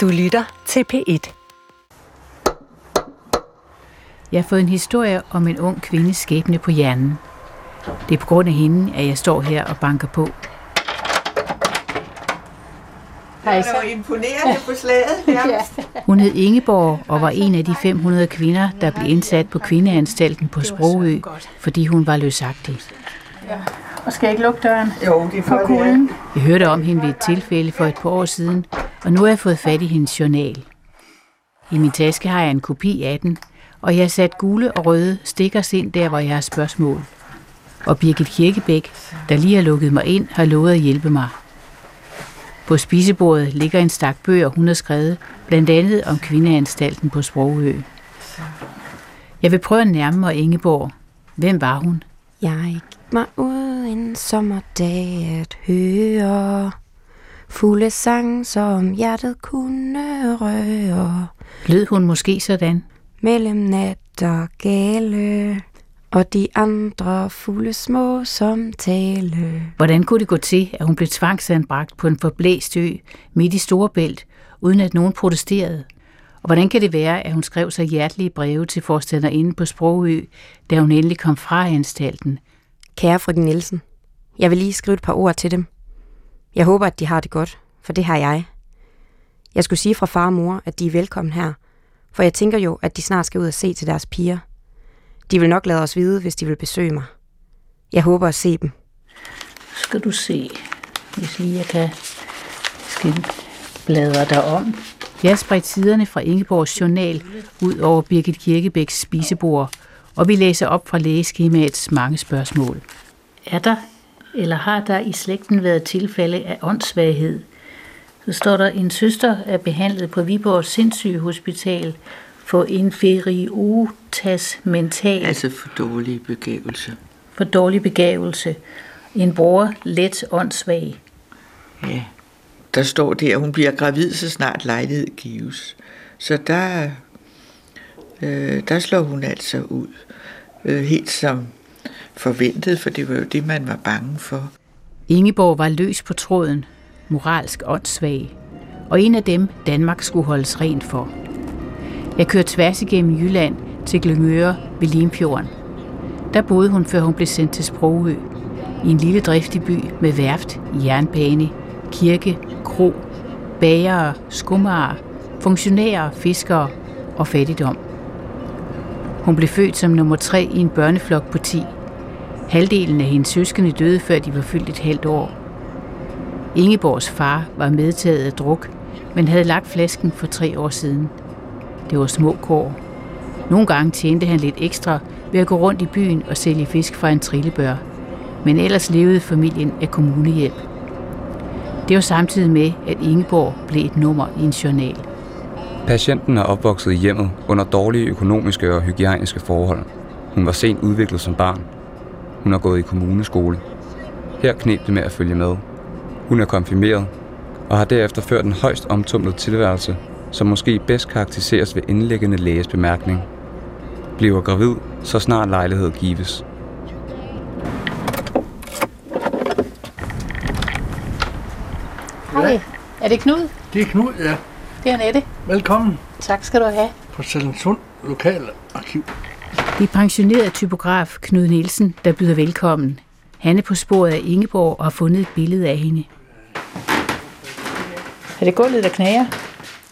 Du lytter til P1. Jeg har fået en historie om en ung kvindes skæbne på hjernen. Det er på grund af hende, at jeg står her og banker på. Hej, det var imponerende på slaget. Ja. Hun hed Ingeborg og var en af de 500 kvinder, der blev indsat på kvindeanstalten på Sprogø, fordi hun var løsagtig. Og skal jeg ikke lukke døren? Jo, det er For kulden. Jeg hørte om hende ved et tilfælde for et par år siden, og nu har jeg fået fat i hendes journal. I min taske har jeg en kopi af den, og jeg har sat gule og røde stickers ind der, hvor jeg har spørgsmål. Og Birgit Kirkebæk, der lige har lukket mig ind, har lovet at hjælpe mig. På spisebordet ligger en stak bøger, hun har skrevet, blandt andet om kvindeanstalten på Sprogø. Jeg vil prøve at nærme mig Ingeborg. Hvem var hun? Jeg gik mig ud en sommerdag at høre Fulde sang, som hjertet kunne røre Lød hun måske sådan? Mellem nat og gale Og de andre fulde små som tale Hvordan kunne det gå til, at hun blev tvangsanbragt på en forblæst ø midt i Storebælt, uden at nogen protesterede? Og hvordan kan det være, at hun skrev så hjertelige breve til forstanderinde på Sprogø, da hun endelig kom fra anstalten? Kære frøken Nielsen Jeg vil lige skrive et par ord til dem. Jeg håber, at de har det godt, for det har jeg. Jeg skulle sige fra far og mor, at de er velkommen her For jeg tænker jo, at de snart skal ud og se til deres piger. De vil nok lade os vide, hvis de vil besøge mig. Jeg håber at se dem. Skal du se, hvis lige jeg kan skal bladre dig om. Jeg har spredt siderne fra Ingeborgs journal ud over Birgit Kirkebæks spisebord, og vi læser op fra lægeskemaets mange spørgsmål. Er der, eller har der i slægten været tilfælde af åndssvaghed? Så står der, en søster er behandlet på Viborg Sindssygehospital for inferioritas mental Altså for dårlige begævelser. for dårlig begavelse. En bror let åndssvag. Ja. Der står der, at hun bliver gravid, så snart lejlighed gives. Så der, øh, der slår hun altså ud. Øh, helt som forventet, for det var jo det, man var bange for. Ingeborg var løs på tråden, moralsk åndssvag, og en af dem Danmark skulle holdes rent for. Jeg kørte tværs igennem Jylland til Glyngøre ved Limfjorden. Der boede hun, før hun blev sendt til Sprogø, i en lille driftig by med værft, jernbane, kirke, kro, bagere, skummere, funktionærer, fiskere og fattigdom. Hun blev født som nummer tre i en børneflok på 10. Halvdelen af hendes søskende døde, før de var fyldt et halvt år. Ingeborgs far var medtaget af druk, men havde lagt flasken for tre år siden. Det var små kår. Nogle gange tjente han lidt ekstra ved at gå rundt i byen og sælge fisk fra en trillebør. Men ellers levede familien af kommunehjælp. Det var samtidig med, at Ingeborg blev et nummer i en journal. Patienten er opvokset i hjemmet under dårlige økonomiske og hygiejniske forhold. Hun var sent udviklet som barn. Hun har gået i kommuneskole. Her knep det med at følge med. Hun er konfirmeret og har derefter ført en højst omtumlet tilværelse, som måske bedst karakteriseres ved indlæggende læges bemærkning. Bliver gravid, så snart lejlighed gives. Hej, er det Knud? Det er Knud, ja. Det er Annette. Velkommen Tak skal du have. på Salensund Lokale Arkiv. Det er pensionerede typograf Knud Nielsen, der byder velkommen. Han er på sporet af Ingeborg og har fundet et billede af hende. Er det gulvet, der knager?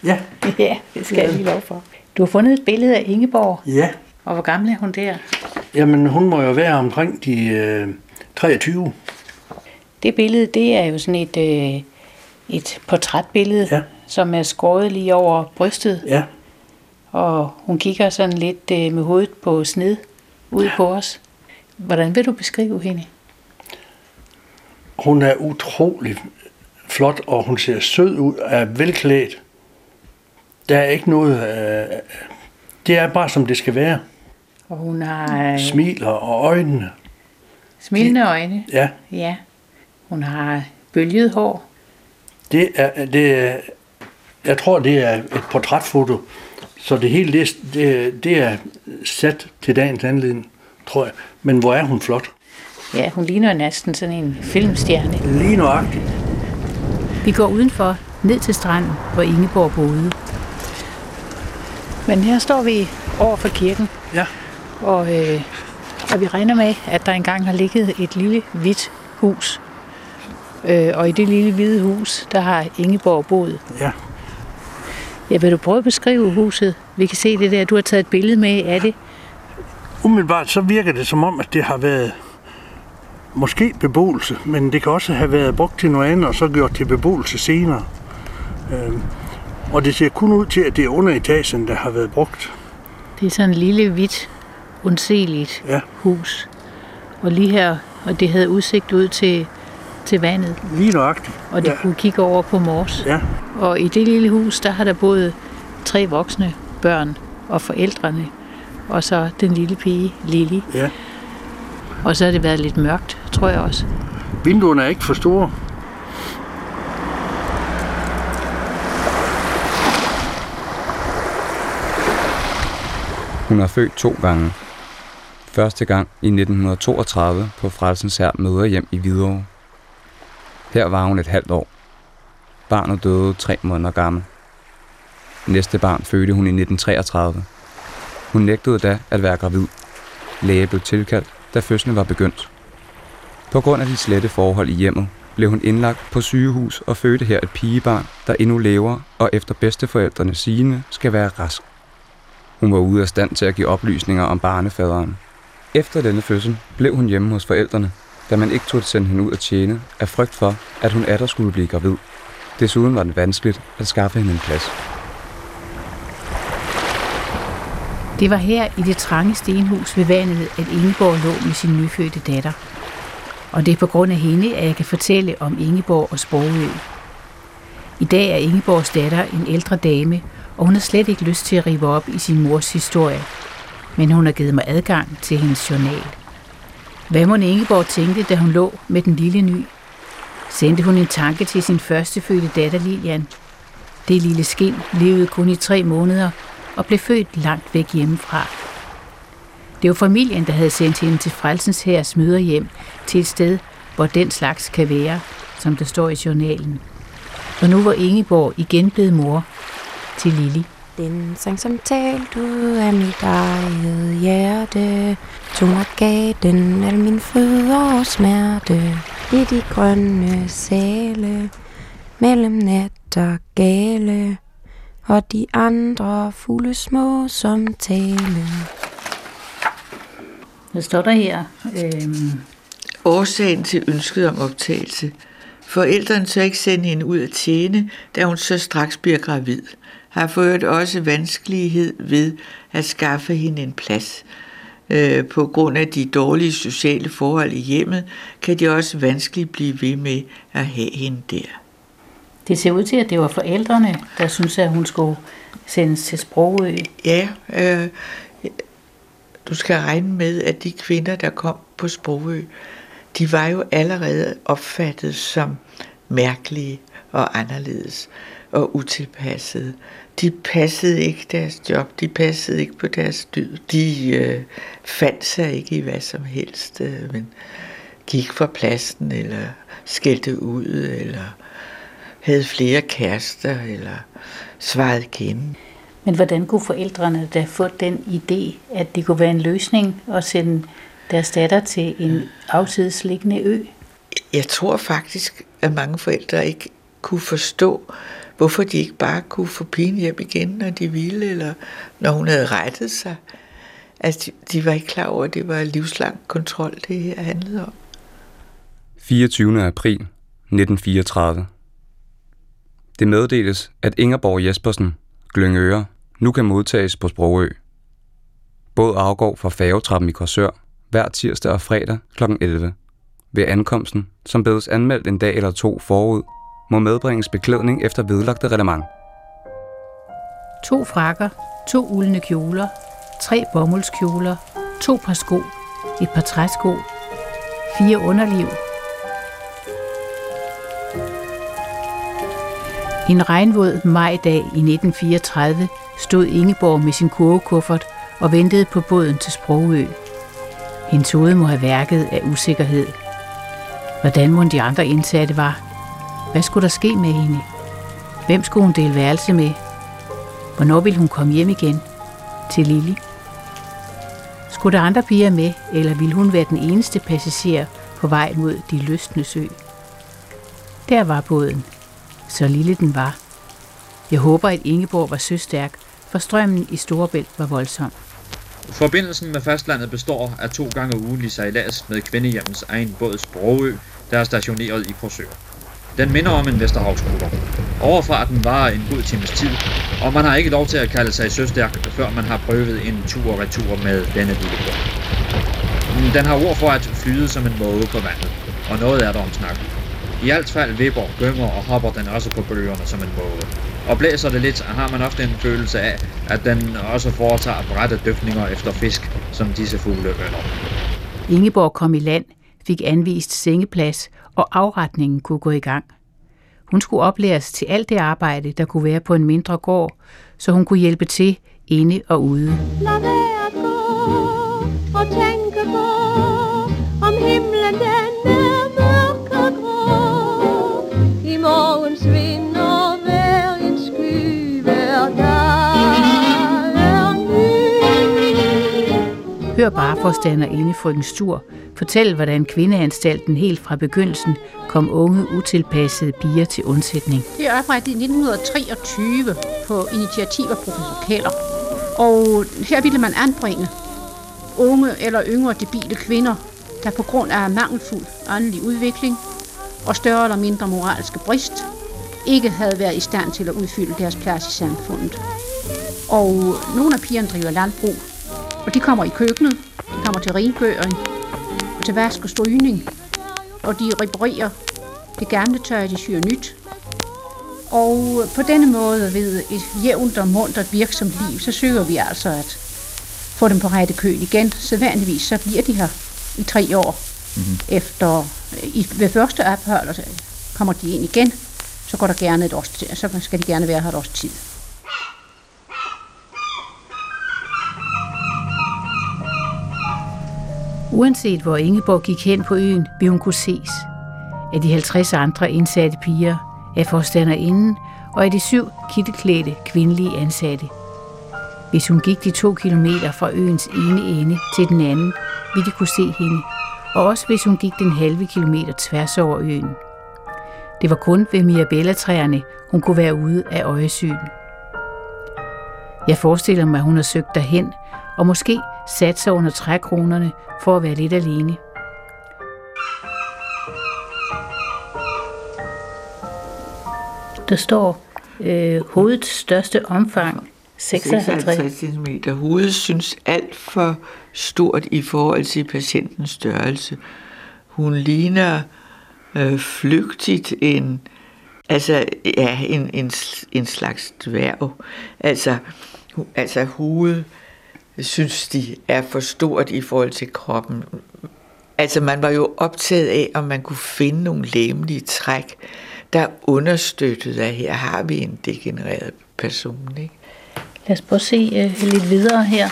Ja, Ja, det skal jeg lige lov for. Du har fundet et billede af Ingeborg. ja. Og hvor gammel er hun der? Jamen, hun må jo være omkring de øh, 23. Det billede, det er jo sådan et, øh, et portrætbillede, Ja. som er skåret lige over brystet. Ja, Og hun kigger sådan lidt øh, med hovedet på sned ud ja. på os. Hvordan vil du beskrive hende? hun er utrolig flot, og hun ser sød ud, er velklædt. Der er ikke noget... Øh, det er bare, som det skal være. Og hun har øh, Smiler og øjnene. smilende øjne. Ja, Ja. Hun har bølget hår. Det er... Det er jeg tror, det er et portrætfoto, så det hele det, det, det er sat til dagens anledning, tror jeg. Men hvor er hun flot. Ja, hun ligner næsten sådan en filmstjerne. Lige nøjagtigt. Vi går udenfor ned til stranden, hvor Ingeborg boede. Men her står vi over for kirken. Ja. Og, øh, og vi regner med, at der engang har ligget et lille hvidt hus. Øh, og i det lille hvide hus, der har Ingeborg boet. Ja. Ja, vil du prøve at beskrive huset? Vi kan se det der, du har taget et billede med af det. Umiddelbart så virker det som om, at det har været måske beboelse, men det kan også have været brugt til noget andet, og så gjort til beboelse senere. Øhm, og det ser kun ud til, at det er underetagen, der har været brugt. Det er sådan en lille, hvidt, undseligt Ja. hus. Og lige her, og det havde udsigt ud til, til vandet, Lige nøjagtigt. og de ja. kunne kigge over på Mors. Ja. Og i det lille hus, der har der boet tre voksne børn og forældrene, og så den lille pige, Lili. ja. Og så har det været lidt mørkt, tror jeg også. Vinduerne er ikke for store. Hun er født to gange. Første gang i 1932 på Frelsens Hær møderhjem i Hvidovre. Her var hun et halvt år. Barnet døde tre måneder gammel. Næste barn fødte hun i 1933. Hun nægtede da at være gravid. Læge blev tilkaldt, da fødslen var begyndt. På grund af de slette forhold i hjemmet, blev hun indlagt på sygehus og fødte her et pigebarn, der endnu lever og efter bedsteforældrene sigende skal være rask. Hun var ude af stand til at give oplysninger om barnefaderen. Efter denne fødsel blev hun hjemme hos forældrene, da man ikke turde sende hende ud at tjene af frygt for, at hun atter skulle blive gravid. Desuden var det vanskeligt at skaffe hende en plads. Det var her i det trange stenhus ved vandet, at Ingeborg lå med sin nyfødte datter. Og det er på grund af hende, at jeg kan fortælle om Ingeborg og Sprogø. I dag er Ingeborgs datter en ældre dame, og hun har slet ikke lyst til at rive op i sin mors historie. Men hun har givet mig adgang til hendes journal. Hvad må Ingeborg tænkte, da hun lå med den lille ny? Sendte hun en tanke til sin førstefødte datter Lilian? Det lille skin levede kun i tre måneder og blev født langt væk hjemmefra. Det var familien, der havde sendt hende til Frelsens Hærs møderhjem til et sted, hvor den slags kan være, som der står i journalen. Og nu var Ingeborg igen blevet mor til Lili. Den sang som talt ud af mit eget hjerte Toner gav den al min fødder og smerte I de grønne sale Mellem nat og gale Og de andre fulde små som tale Hvad står der her? Øhm, Årsagen til ønsket om optagelse. Forældrene tør ikke sende hende ud at tjene, da hun så straks bliver gravid. Har fået også vanskelighed ved at skaffe hende en plads. Øh, på grund af de dårlige sociale forhold i hjemmet, kan de også vanskeligt blive ved med at have hende der. det ser ud til, at det var forældrene, der syntes, at hun skulle sendes til Sprogø. Ja, øh, du skal regne med, at de kvinder, der kom på Sprogø, de var jo allerede opfattet som mærkelige og anderledes og utilpassede. De passede ikke deres job, de passede ikke på deres dyd. De øh, fandt sig ikke i hvad som helst, øh, men gik fra pladsen eller skældte ud, eller havde flere kærester, eller svarede igen. Men hvordan kunne forældrene da få den idé, at det kunne være en løsning at sende deres datter til en afsidesliggende ø? Jeg tror faktisk, at mange forældre ikke kunne forstå, hvorfor de ikke bare kunne få pigen hjem igen, når de ville, eller når hun havde rettet sig. Altså, de, de var ikke klar over, at det var livslang kontrol, det her handlede om. 24. april 1934. Det meddeles, at Ingerborg Jespersen, Glyngøre, nu kan modtages på Sprogø. Båd afgår fra færgetrappen i Korsør hver tirsdag og fredag kl. 11. Ved ankomsten, som bedes anmeldt en dag eller to forud, må medbringes beklædning efter vedlagte reglement. To frakker, to uldne kjoler, tre bomuldskjoler, to par sko, et par træsko, fire underliv. En regnvåd majdag i 1934 stod Ingeborg med sin kurvekuffert og ventede på båden til Sprogø. Hendes hoved må have værket af usikkerhed. Hvordan må de andre indsatte var? Hvad skulle der ske med hende? Hvem skulle hun dele værelse med? Hvornår ville hun komme hjem igen? Til Lili? Skulle der andre piger med, eller ville hun være den eneste passager på vej mod de lystne sø? Der var båden, så lille den var. Jeg håber, at Ingeborg var søstærk, for strømmen i Storebælt var voldsom. Forbindelsen med fastlandet består af to gange ugenlig sejlads med kvindehjemmens egen båd Sprogø, der er stationeret i Korsør. Den minder om en Vesterhavskutter. Overfarten varer en god times tid, og man har ikke lov til at kalde sig søstærk, før man har prøvet en tur og retur med denne lille båd. Mm, den har ord for at flyde som en måge på vandet, og noget er der om snakken. I alt fald vipper, gynger og hopper den også på bølgerne som en måge. Og blæser det lidt, har man ofte en følelse af, at den også foretager brætte dykninger efter fisk, som disse fugle ønder. Ingeborg kom i land, fik anvist sengeplads, og afretningen kunne gå i gang. Hun skulle oplæres til alt det arbejde, der kunne være på en mindre gård, så hun kunne hjælpe til inde og ude. Lad være at gå og tænke på, om himlen ny. Hør bare forstander inde frøken Stur fortælle, hvordan kvindeanstalten helt fra begyndelsen kom unge, utilpassede piger til undsætning. Det er oprettet i 1923 på initiativ af professor Keller. Og her ville man anbringe unge eller yngre debile kvinder, der på grund af mangelfuld åndelig udvikling og større eller mindre moralske brist, ikke havde været i stand til at udfylde deres plads i samfundet. Og nogle af pigerne driver landbrug, og de kommer i køkkenet, de kommer til rengøring, og til vask og strygning, og de reparerer det gamle tøj, de syr nyt. Og på denne måde, ved et jævnt og muntert virksomt liv, så søger vi altså at få dem på rette køl igen. Så vanligvis så bliver de her i tre år. Mm-hmm. Efter, i, ved første ophold kommer de ind igen, så går der gerne et års så skal de gerne være her et års tid. Uanset hvor Ingeborg gik hen på øen, ville hun kunne ses. Af de 50 andre indsatte piger, af forstanderinden og af de syv kitteklædte kvindelige ansatte. Hvis hun gik de to kilometer fra øens ene ende til den anden, ville de kunne se hende, og også hvis hun gik den halve kilometer tværs over øen. Det var kun ved Mirabella-træerne, hun kunne være ude af øjesyn. Jeg forestiller mig, at hun har søgt derhen, og måske satte sig under trækronerne for at være lidt alene. Der står øh, hovedets største omfang 56. 56 cm. Hovedet synes alt for stort i forhold til patientens størrelse. Hun ligner øh, flygtigt en, altså, ja, en, en, en slags dværg. Altså, hu- altså hovedet synes de er for stort i forhold til kroppen. Altså man var jo optaget af, om man kunne finde nogle læmelige træk, der understøttede, at her har vi en degenereret person. Ikke? Lad os prøve at se øh, lidt videre her.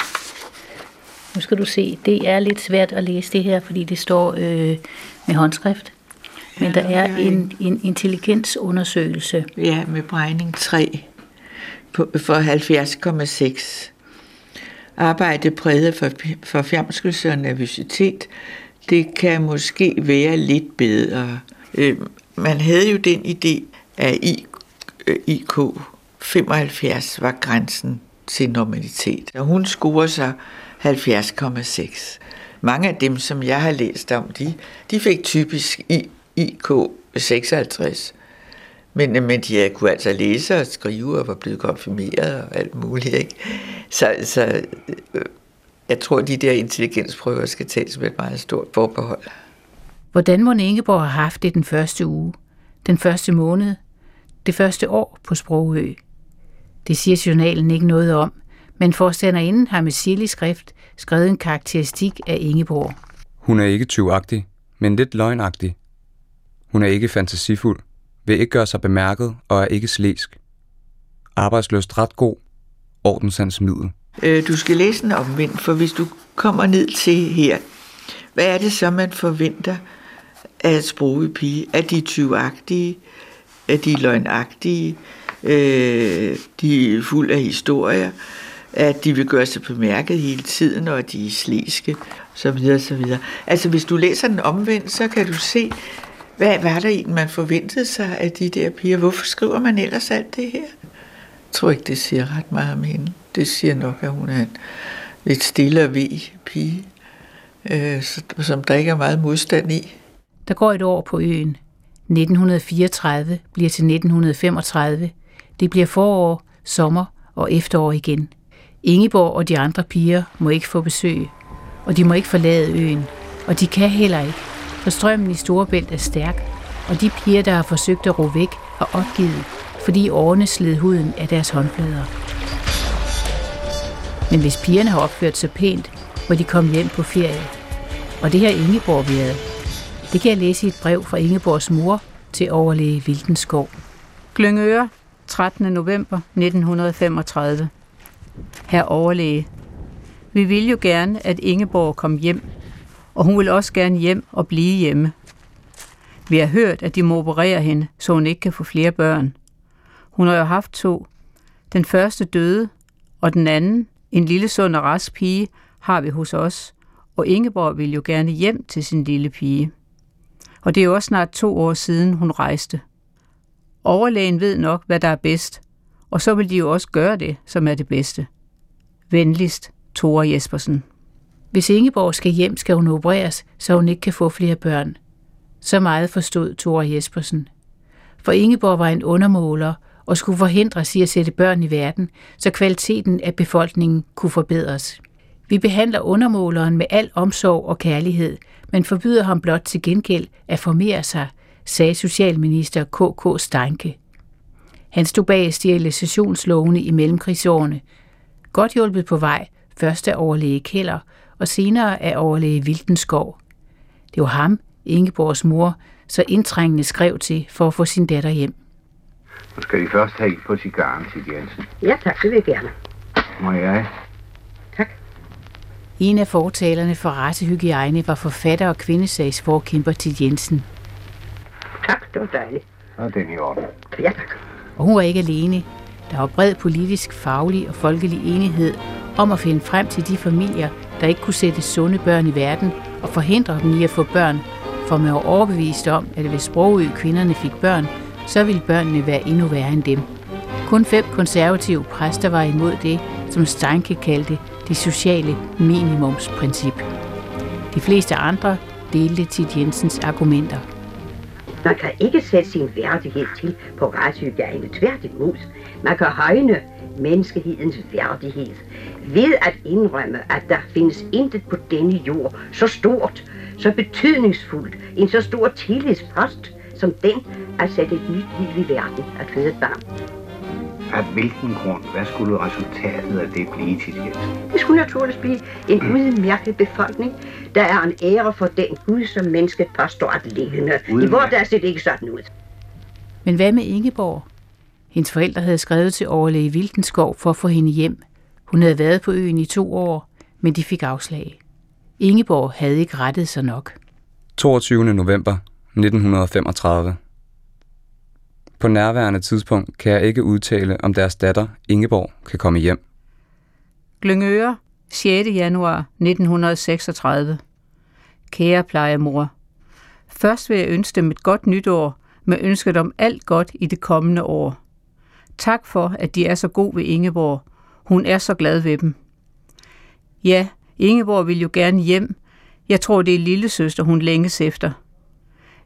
Nu skal du se, det er lidt svært at læse det her, fordi det står øh, med håndskrift. Men der er en, en intelligensundersøgelse. Ja, med bregning 3 på, for 70,6. Arbejde præget for, for fjamskelse og nervøsitet, det kan måske være lidt bedre. Øh, man havde jo den idé, at IK øh, 75 var grænsen til normalitet. Og hun scorer sig 70,6. Mange af dem, som jeg har læst om, de, de fik typisk IK 56. Men, men de kunne altså læse og skrive og var blevet konfirmeret og alt muligt. Ikke? Så, så øh, jeg tror, de der intelligensprøver skal tages med et meget stort forbehold. Hvordan må Ingeborg have haft det den første uge, den første måned, det første år på Sprogø? Det siger journalen ikke noget om, men forstanderinden har med sirlig skrift skrevet en karakteristik af Ingeborg. Hun er ikke tyvagtig, men lidt løgnagtig. Hun er ikke fantasifuld, vil ikke gøre sig bemærket og er ikke slæsk. Arbejdsløst ret god, ordensands middel. Øh, Du skal læse den omvendt, for hvis du kommer ned til her, hvad er det så, man forventer af et pige? Er de tyvagtige? Er de løgnagtige? Øh, de er fuld af historier, at de vil gøre sig bemærket hele tiden, og de er slæske, så videre, så videre. Altså, hvis du læser den omvendt, så kan du se, hvad var der egentlig, man forventede sig af de der piger? Hvorfor skriver man ellers alt det her? Jeg tror ikke, det siger ret meget om hende. Det siger nok, at hun er en lidt stille og ved pige, øh, som der ikke er meget modstand i. Der går et år på øen. 1934 bliver til 1935. Det bliver forår, sommer og efterår igen. Ingeborg og de andre piger må ikke få besøg, og de må ikke forlade øen. Og de kan heller ikke, for strømmen i Storebælt er stærk, og de piger, der har forsøgt at ro væk, har opgivet, fordi årene sled huden af deres håndflader. Men hvis pigerne har opført sig pænt, må de komme hjem på ferie. Og det her Ingeborg været. Det kan jeg læse i et brev fra Ingeborgs mor til overlæge Vildenskov. Glyngøre, 13. november 1935. Herr overlæge, vi vil jo gerne, at Ingeborg kom hjem, og hun vil også gerne hjem og blive hjemme. Vi har hørt, at de må operere hende, så hun ikke kan få flere børn. Hun har jo haft to. Den første døde, og den anden, en lille sund og rask pige, har vi hos os, og Ingeborg vil jo gerne hjem til sin lille pige. Og det er jo også snart to år siden, hun rejste. Overlægen ved nok, hvad der er bedst, og så vil de jo også gøre det, som er det bedste. Venligst, Tore Jespersen. Hvis Ingeborg skal hjem, skal hun opereres, så hun ikke kan få flere børn. Så meget forstod Tore Jespersen. For Ingeborg var en undermåler og skulle forhindres i at sætte børn i verden, så kvaliteten af befolkningen kunne forbedres. Vi behandler undermåleren med al omsorg og kærlighed, men forbyder ham blot til gengæld at formere sig, sagde socialminister K.K. Steinke. Han stod bag sterilisationslovene i mellemkrigsårene. Godt hjulpet på vej, første overlæge Keller og senere af overlæge Vildenskov. Det var ham, Ingeborgs mor, så indtrængende skrev til for at få sin datter hjem. Nu skal de først have på cigaren til Jensen. Ja tak, det vil jeg gerne. Må jeg? Tak. En af fortalerne for racehygiejne var forfatter og kvindesagsforkæmper til Jensen. Tak, det var dejligt. Så er den i orden. Ja tak. Og hun var ikke alene. Der var bred politisk, faglig og folkelig enighed om at finde frem til de familier, der ikke kunne sætte sunde børn i verden og forhindre dem i at få børn, for man var overbevist om, at hvis Sprogø kvinderne fik børn, så ville børnene være endnu værre end dem. Kun fem konservative præster var imod det, som Steinke kaldte det sociale minimumsprincip. De fleste andre delte Tid Jensens argumenter. Man kan ikke sætte sin værdighed til på retshygiejne. Tværtimod, man kan højne menneskehedens værdighed ved at indrømme, at der findes intet på denne jord så stort, så betydningsfuldt, en så stor tillidspost, som den at sætte et nyt liv i verden, at føde et barn. Af hvilken grund? Hvad skulle resultatet af det blive til Jensen? Det skulle naturligvis blive en udmærket befolkning, der er en ære for den Gud, som mennesket påstår at liggende. I hvor der ser det ikke sådan ud. Men hvad med Ingeborg? Hendes forældre havde skrevet til overlæge Vildenskov for at få hende hjem. Hun havde været på øen i to år, men de fik afslag. Ingeborg havde ikke rettet sig nok. 22. november 1935. På nærværende tidspunkt kan jeg ikke udtale, om deres datter Ingeborg kan komme hjem. Glyngøre, 6. januar 1936. Kære plejemor. Først vil jeg ønske dem et godt nytår med ønsket om alt godt i det kommende år. Tak for, at de er så god ved Ingeborg. Hun er så glad ved dem. Ja, Ingeborg vil jo gerne hjem. Jeg tror, det er lille søster, hun længes efter.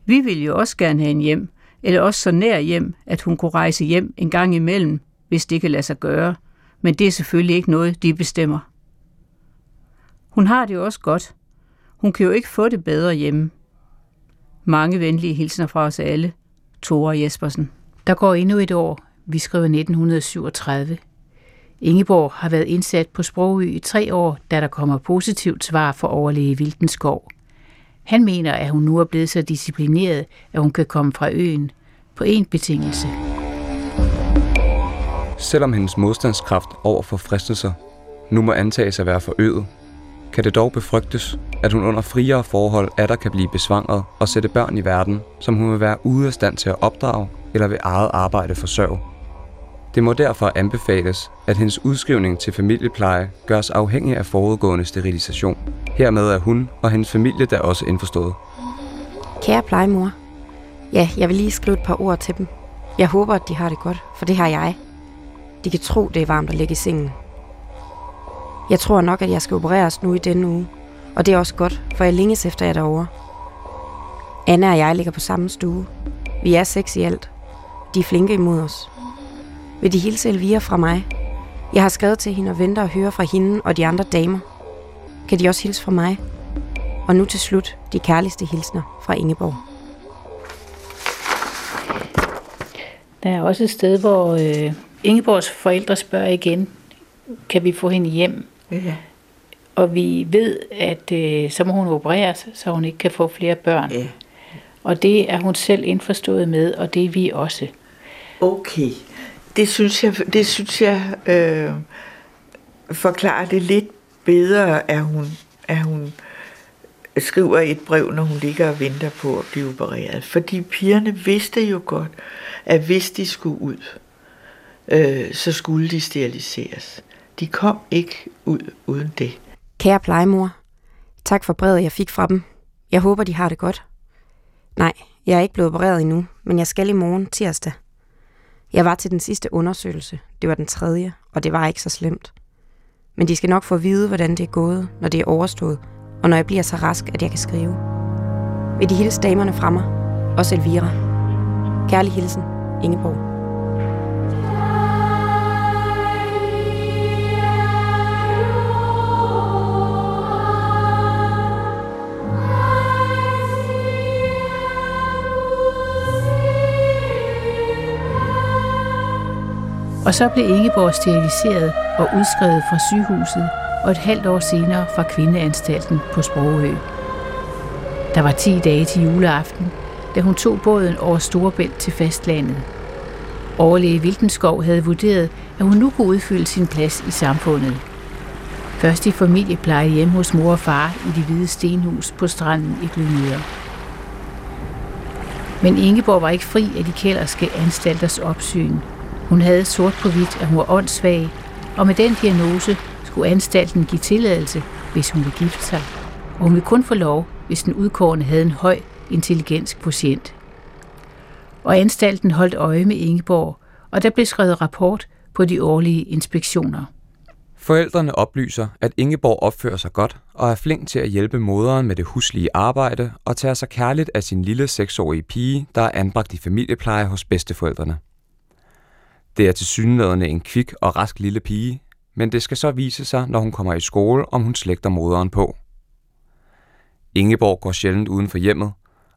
Vi vil jo også gerne have en hjem, eller også så nær hjem, at hun kunne rejse hjem en gang imellem, hvis det kan lade sig gøre. Men det er selvfølgelig ikke noget, de bestemmer. Hun har det jo også godt. Hun kan jo ikke få det bedre hjemme. Mange venlige hilsner fra os alle. Tore Jespersen. Der går endnu et år. Vi skriver 1937. Ingeborg har været indsat på Sprogø i tre år, da der kommer positivt svar for overlæge Vildenskov. Han mener, at hun nu er blevet så disciplineret, at hun kan komme fra øen på én betingelse. Selvom hendes modstandskraft over for fristelser nu må antages at være forøget, kan det dog befrygtes, at hun under friere forhold der kan blive besvangret og sætte børn i verden, som hun vil være ude af stand til at opdrage eller ved eget arbejde forsørge. Det må derfor anbefales, at hendes udskrivning til familiepleje gøres afhængig af forudgående sterilisation. Hermed er hun og hendes familie da også indforstået. Kære plejemor. Ja, jeg vil lige skrive et par ord til dem. Jeg håber, at de har det godt, for det har jeg. De kan tro, det er varmt at ligge i sengen. Jeg tror nok, at jeg skal opereres nu i denne uge. Og det er også godt, for jeg længes efter jer derovre. Anna og jeg ligger på samme stue. Vi er seks i alt. De er flinke imod os. Vil de hilse Elvira fra mig? Jeg har skrevet til hende og venter og høre fra hende og de andre damer. Kan de også hilse fra mig? Og nu til slut de kærligste hilsner fra Ingeborg. Der er også et sted, hvor øh, Ingeborgs forældre spørger igen, kan vi få hende hjem? Ja. Og vi ved, at øh, så må hun opereres, så hun ikke kan få flere børn. Ja. Og det er hun selv indforstået med, og det er vi også. Okay. Det synes jeg, det synes jeg øh, forklarer det lidt bedre, at hun, at hun skriver et brev, når hun ligger og venter på at blive opereret. Fordi pigerne vidste jo godt, at hvis de skulle ud, øh, så skulle de steriliseres. De kom ikke ud uden det. Kære plejemor, tak for brevet, jeg fik fra dem. Jeg håber, de har det godt. Nej, jeg er ikke blevet opereret endnu, men jeg skal i morgen tirsdag. Jeg var til den sidste undersøgelse. Det var den tredje, og det var ikke så slemt. Men de skal nok få at vide, hvordan det er gået, når det er overstået, og når jeg bliver så rask, at jeg kan skrive. Vil de hilse damerne fra mig? Også Elvira. Kærlig hilsen, Ingeborg. Og så blev Ingeborg steriliseret og udskrevet fra sygehuset, og et halvt år senere fra kvindeanstalten på Sprogø. Der var 10 dage til juleaften, da hun tog båden over Storebælt til fastlandet. Overlæge Vildenskov havde vurderet, at hun nu kunne udfylde sin plads i samfundet. Først i familiepleje hjemme hos mor og far i de hvide stenhus på stranden i Glynøre. Men Ingeborg var ikke fri af de kælderske anstalters opsyn. Hun havde sort på hvidt, at hun var åndssvag, og med den diagnose skulle anstalten give tilladelse, hvis hun ville gifte sig. Og hun ville kun få lov, hvis den udkårende havde en høj intelligens quotient. Og anstalten holdt øje med Ingeborg, og der blev skrevet rapport på de årlige inspektioner. Forældrene oplyser, at Ingeborg opfører sig godt og er flink til at hjælpe moderen med det huslige arbejde og tager sig kærligt af sin lille seksårige pige, der er anbragt i familiepleje hos bedsteforældrene. Det er til synlædende en kvik og rask lille pige, men det skal så vise sig, når hun kommer i skole, om hun slægter moderen på. Ingeborg går sjældent uden for hjemmet,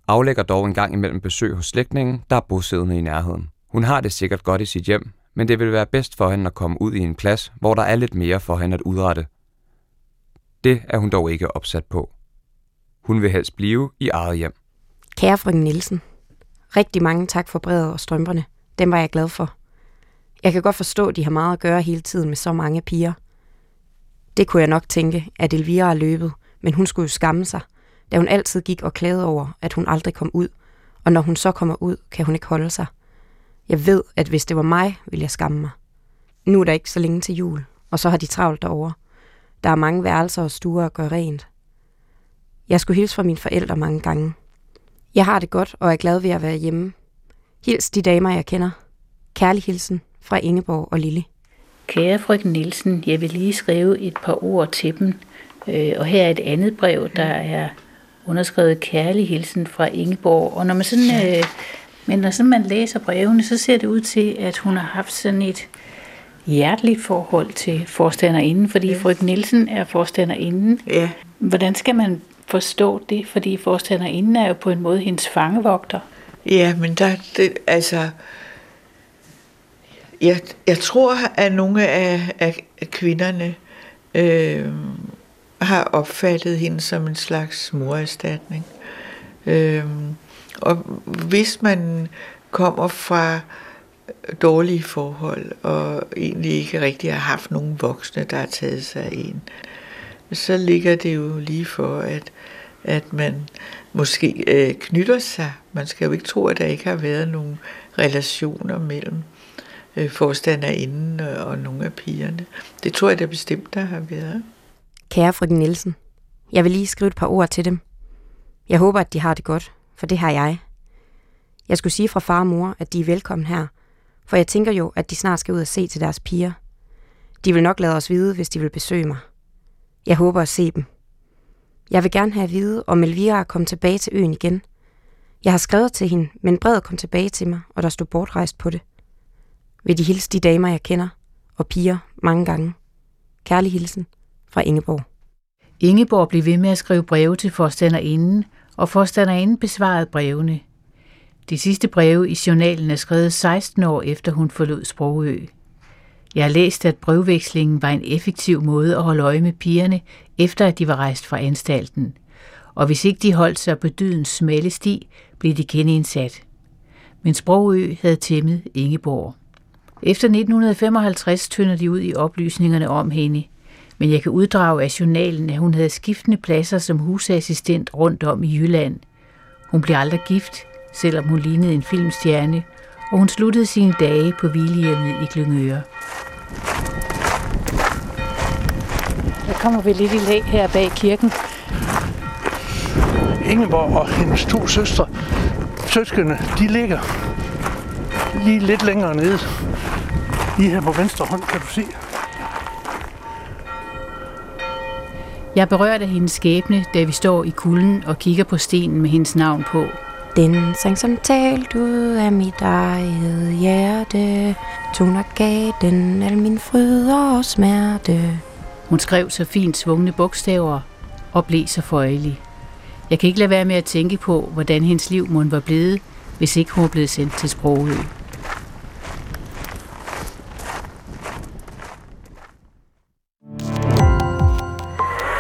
aflægger dog en gang imellem besøg hos slægtningen, der er bosiddende i nærheden. Hun har det sikkert godt i sit hjem, men det vil være bedst for hende at komme ud i en plads, hvor der er lidt mere for hende at udrette. Det er hun dog ikke opsat på. Hun vil helst blive i eget hjem. Kære frøken Nielsen, rigtig mange tak for brevet og strømperne. Dem var jeg glad for. Jeg kan godt forstå, at de har meget at gøre hele tiden med så mange piger. Det kunne jeg nok tænke, at Elvira er løbet, men hun skulle jo skamme sig, da hun altid gik og klagede over, at hun aldrig kom ud, og når hun så kommer ud, kan hun ikke holde sig. Jeg ved, at hvis det var mig, ville jeg skamme mig. Nu er der ikke så længe til jul, og så har de travlt derovre. Der er mange værelser og stuer at gøre rent. Jeg skulle hilse fra mine forældre mange gange. Jeg har det godt og er glad ved at være hjemme. Hils de damer, jeg kender. Kærlig hilsen fra Ingeborg og Lille. Kære frøken Nielsen, jeg vil lige skrive et par ord til dem. Øh, og her er et andet brev, der er underskrevet kærlig hilsen fra Ingeborg. Og når man sådan, øh, men når sådan man læser brevene, så ser det ud til, at hun har haft sådan et hjerteligt forhold til forstanderinden, fordi ja. frøken Nielsen er forstanderinden. Ja. Hvordan skal man forstå det? Fordi forstanderinden er jo på en måde hendes fangevogter. Ja, men der, det, altså, jeg, jeg tror, at nogle af, af kvinderne øh, har opfattet hende som en slags morerstatning. Øh, og hvis man kommer fra dårlige forhold, og egentlig ikke rigtig har haft nogen voksne, der har taget sig af en, så ligger det jo lige for, at, at man måske øh, knytter sig. Man skal jo ikke tro, at der ikke har været nogen relationer mellem øh, forstanderinden og, øh, og nogle af pigerne. Det tror jeg da bestemt, der har været. Kære frøken Nielsen, jeg vil lige skrive et par ord til dem. Jeg håber, at de har det godt, for det har jeg. Jeg skulle sige fra far og mor, at de er velkommen her, for jeg tænker jo, at de snart skal ud og se til deres piger. De vil nok lade os vide, hvis de vil besøge mig. Jeg håber at se dem. Jeg vil gerne have at vide, om Elvira er kommet tilbage til øen igen. Jeg har skrevet til hende, men brevet kom tilbage til mig, og der stod bortrejst på det. Vil de hilse de damer, jeg kender, og piger mange gange. Kærlig hilsen fra Ingeborg. Ingeborg blev ved med at skrive breve til forstanderinden, og forstanderinden besvarede brevene. De sidste breve i journalen er skrevet 16 år efter hun forlod Sprogø. Jeg har læst, at brevvekslingen var en effektiv måde at holde øje med pigerne, efter at de var rejst fra anstalten. Og hvis ikke de holdt sig på dydens smalle sti, blev de genindsat. Men Sprogø havde tæmmet Ingeborg. Efter 1955 tynder de ud i oplysningerne om hende, men jeg kan uddrage af journalen, at hun havde skiftende pladser som husassistent rundt om i Jylland. Hun blev aldrig gift, selvom hun lignede en filmstjerne, og hun sluttede sine dage på hvilehjemmet i Klyngøre. Der kommer vi lidt i lag her bag kirken. Ingeborg og hendes to søstre, søskende, de ligger lige lidt længere nede. Lige her på venstre hånd, kan du se. Jeg er berørt af hendes skæbne, da vi står i kulden og kigger på stenen med hendes navn på. Den sang som talt ud af mit eget hjerte, toner gav den al min fryd og smerte. Hun skrev så fint svungne bogstaver og blev så føjelig. Jeg kan ikke lade være med at tænke på, hvordan hendes liv må var blevet, hvis ikke hun var blevet sendt til Sprogø.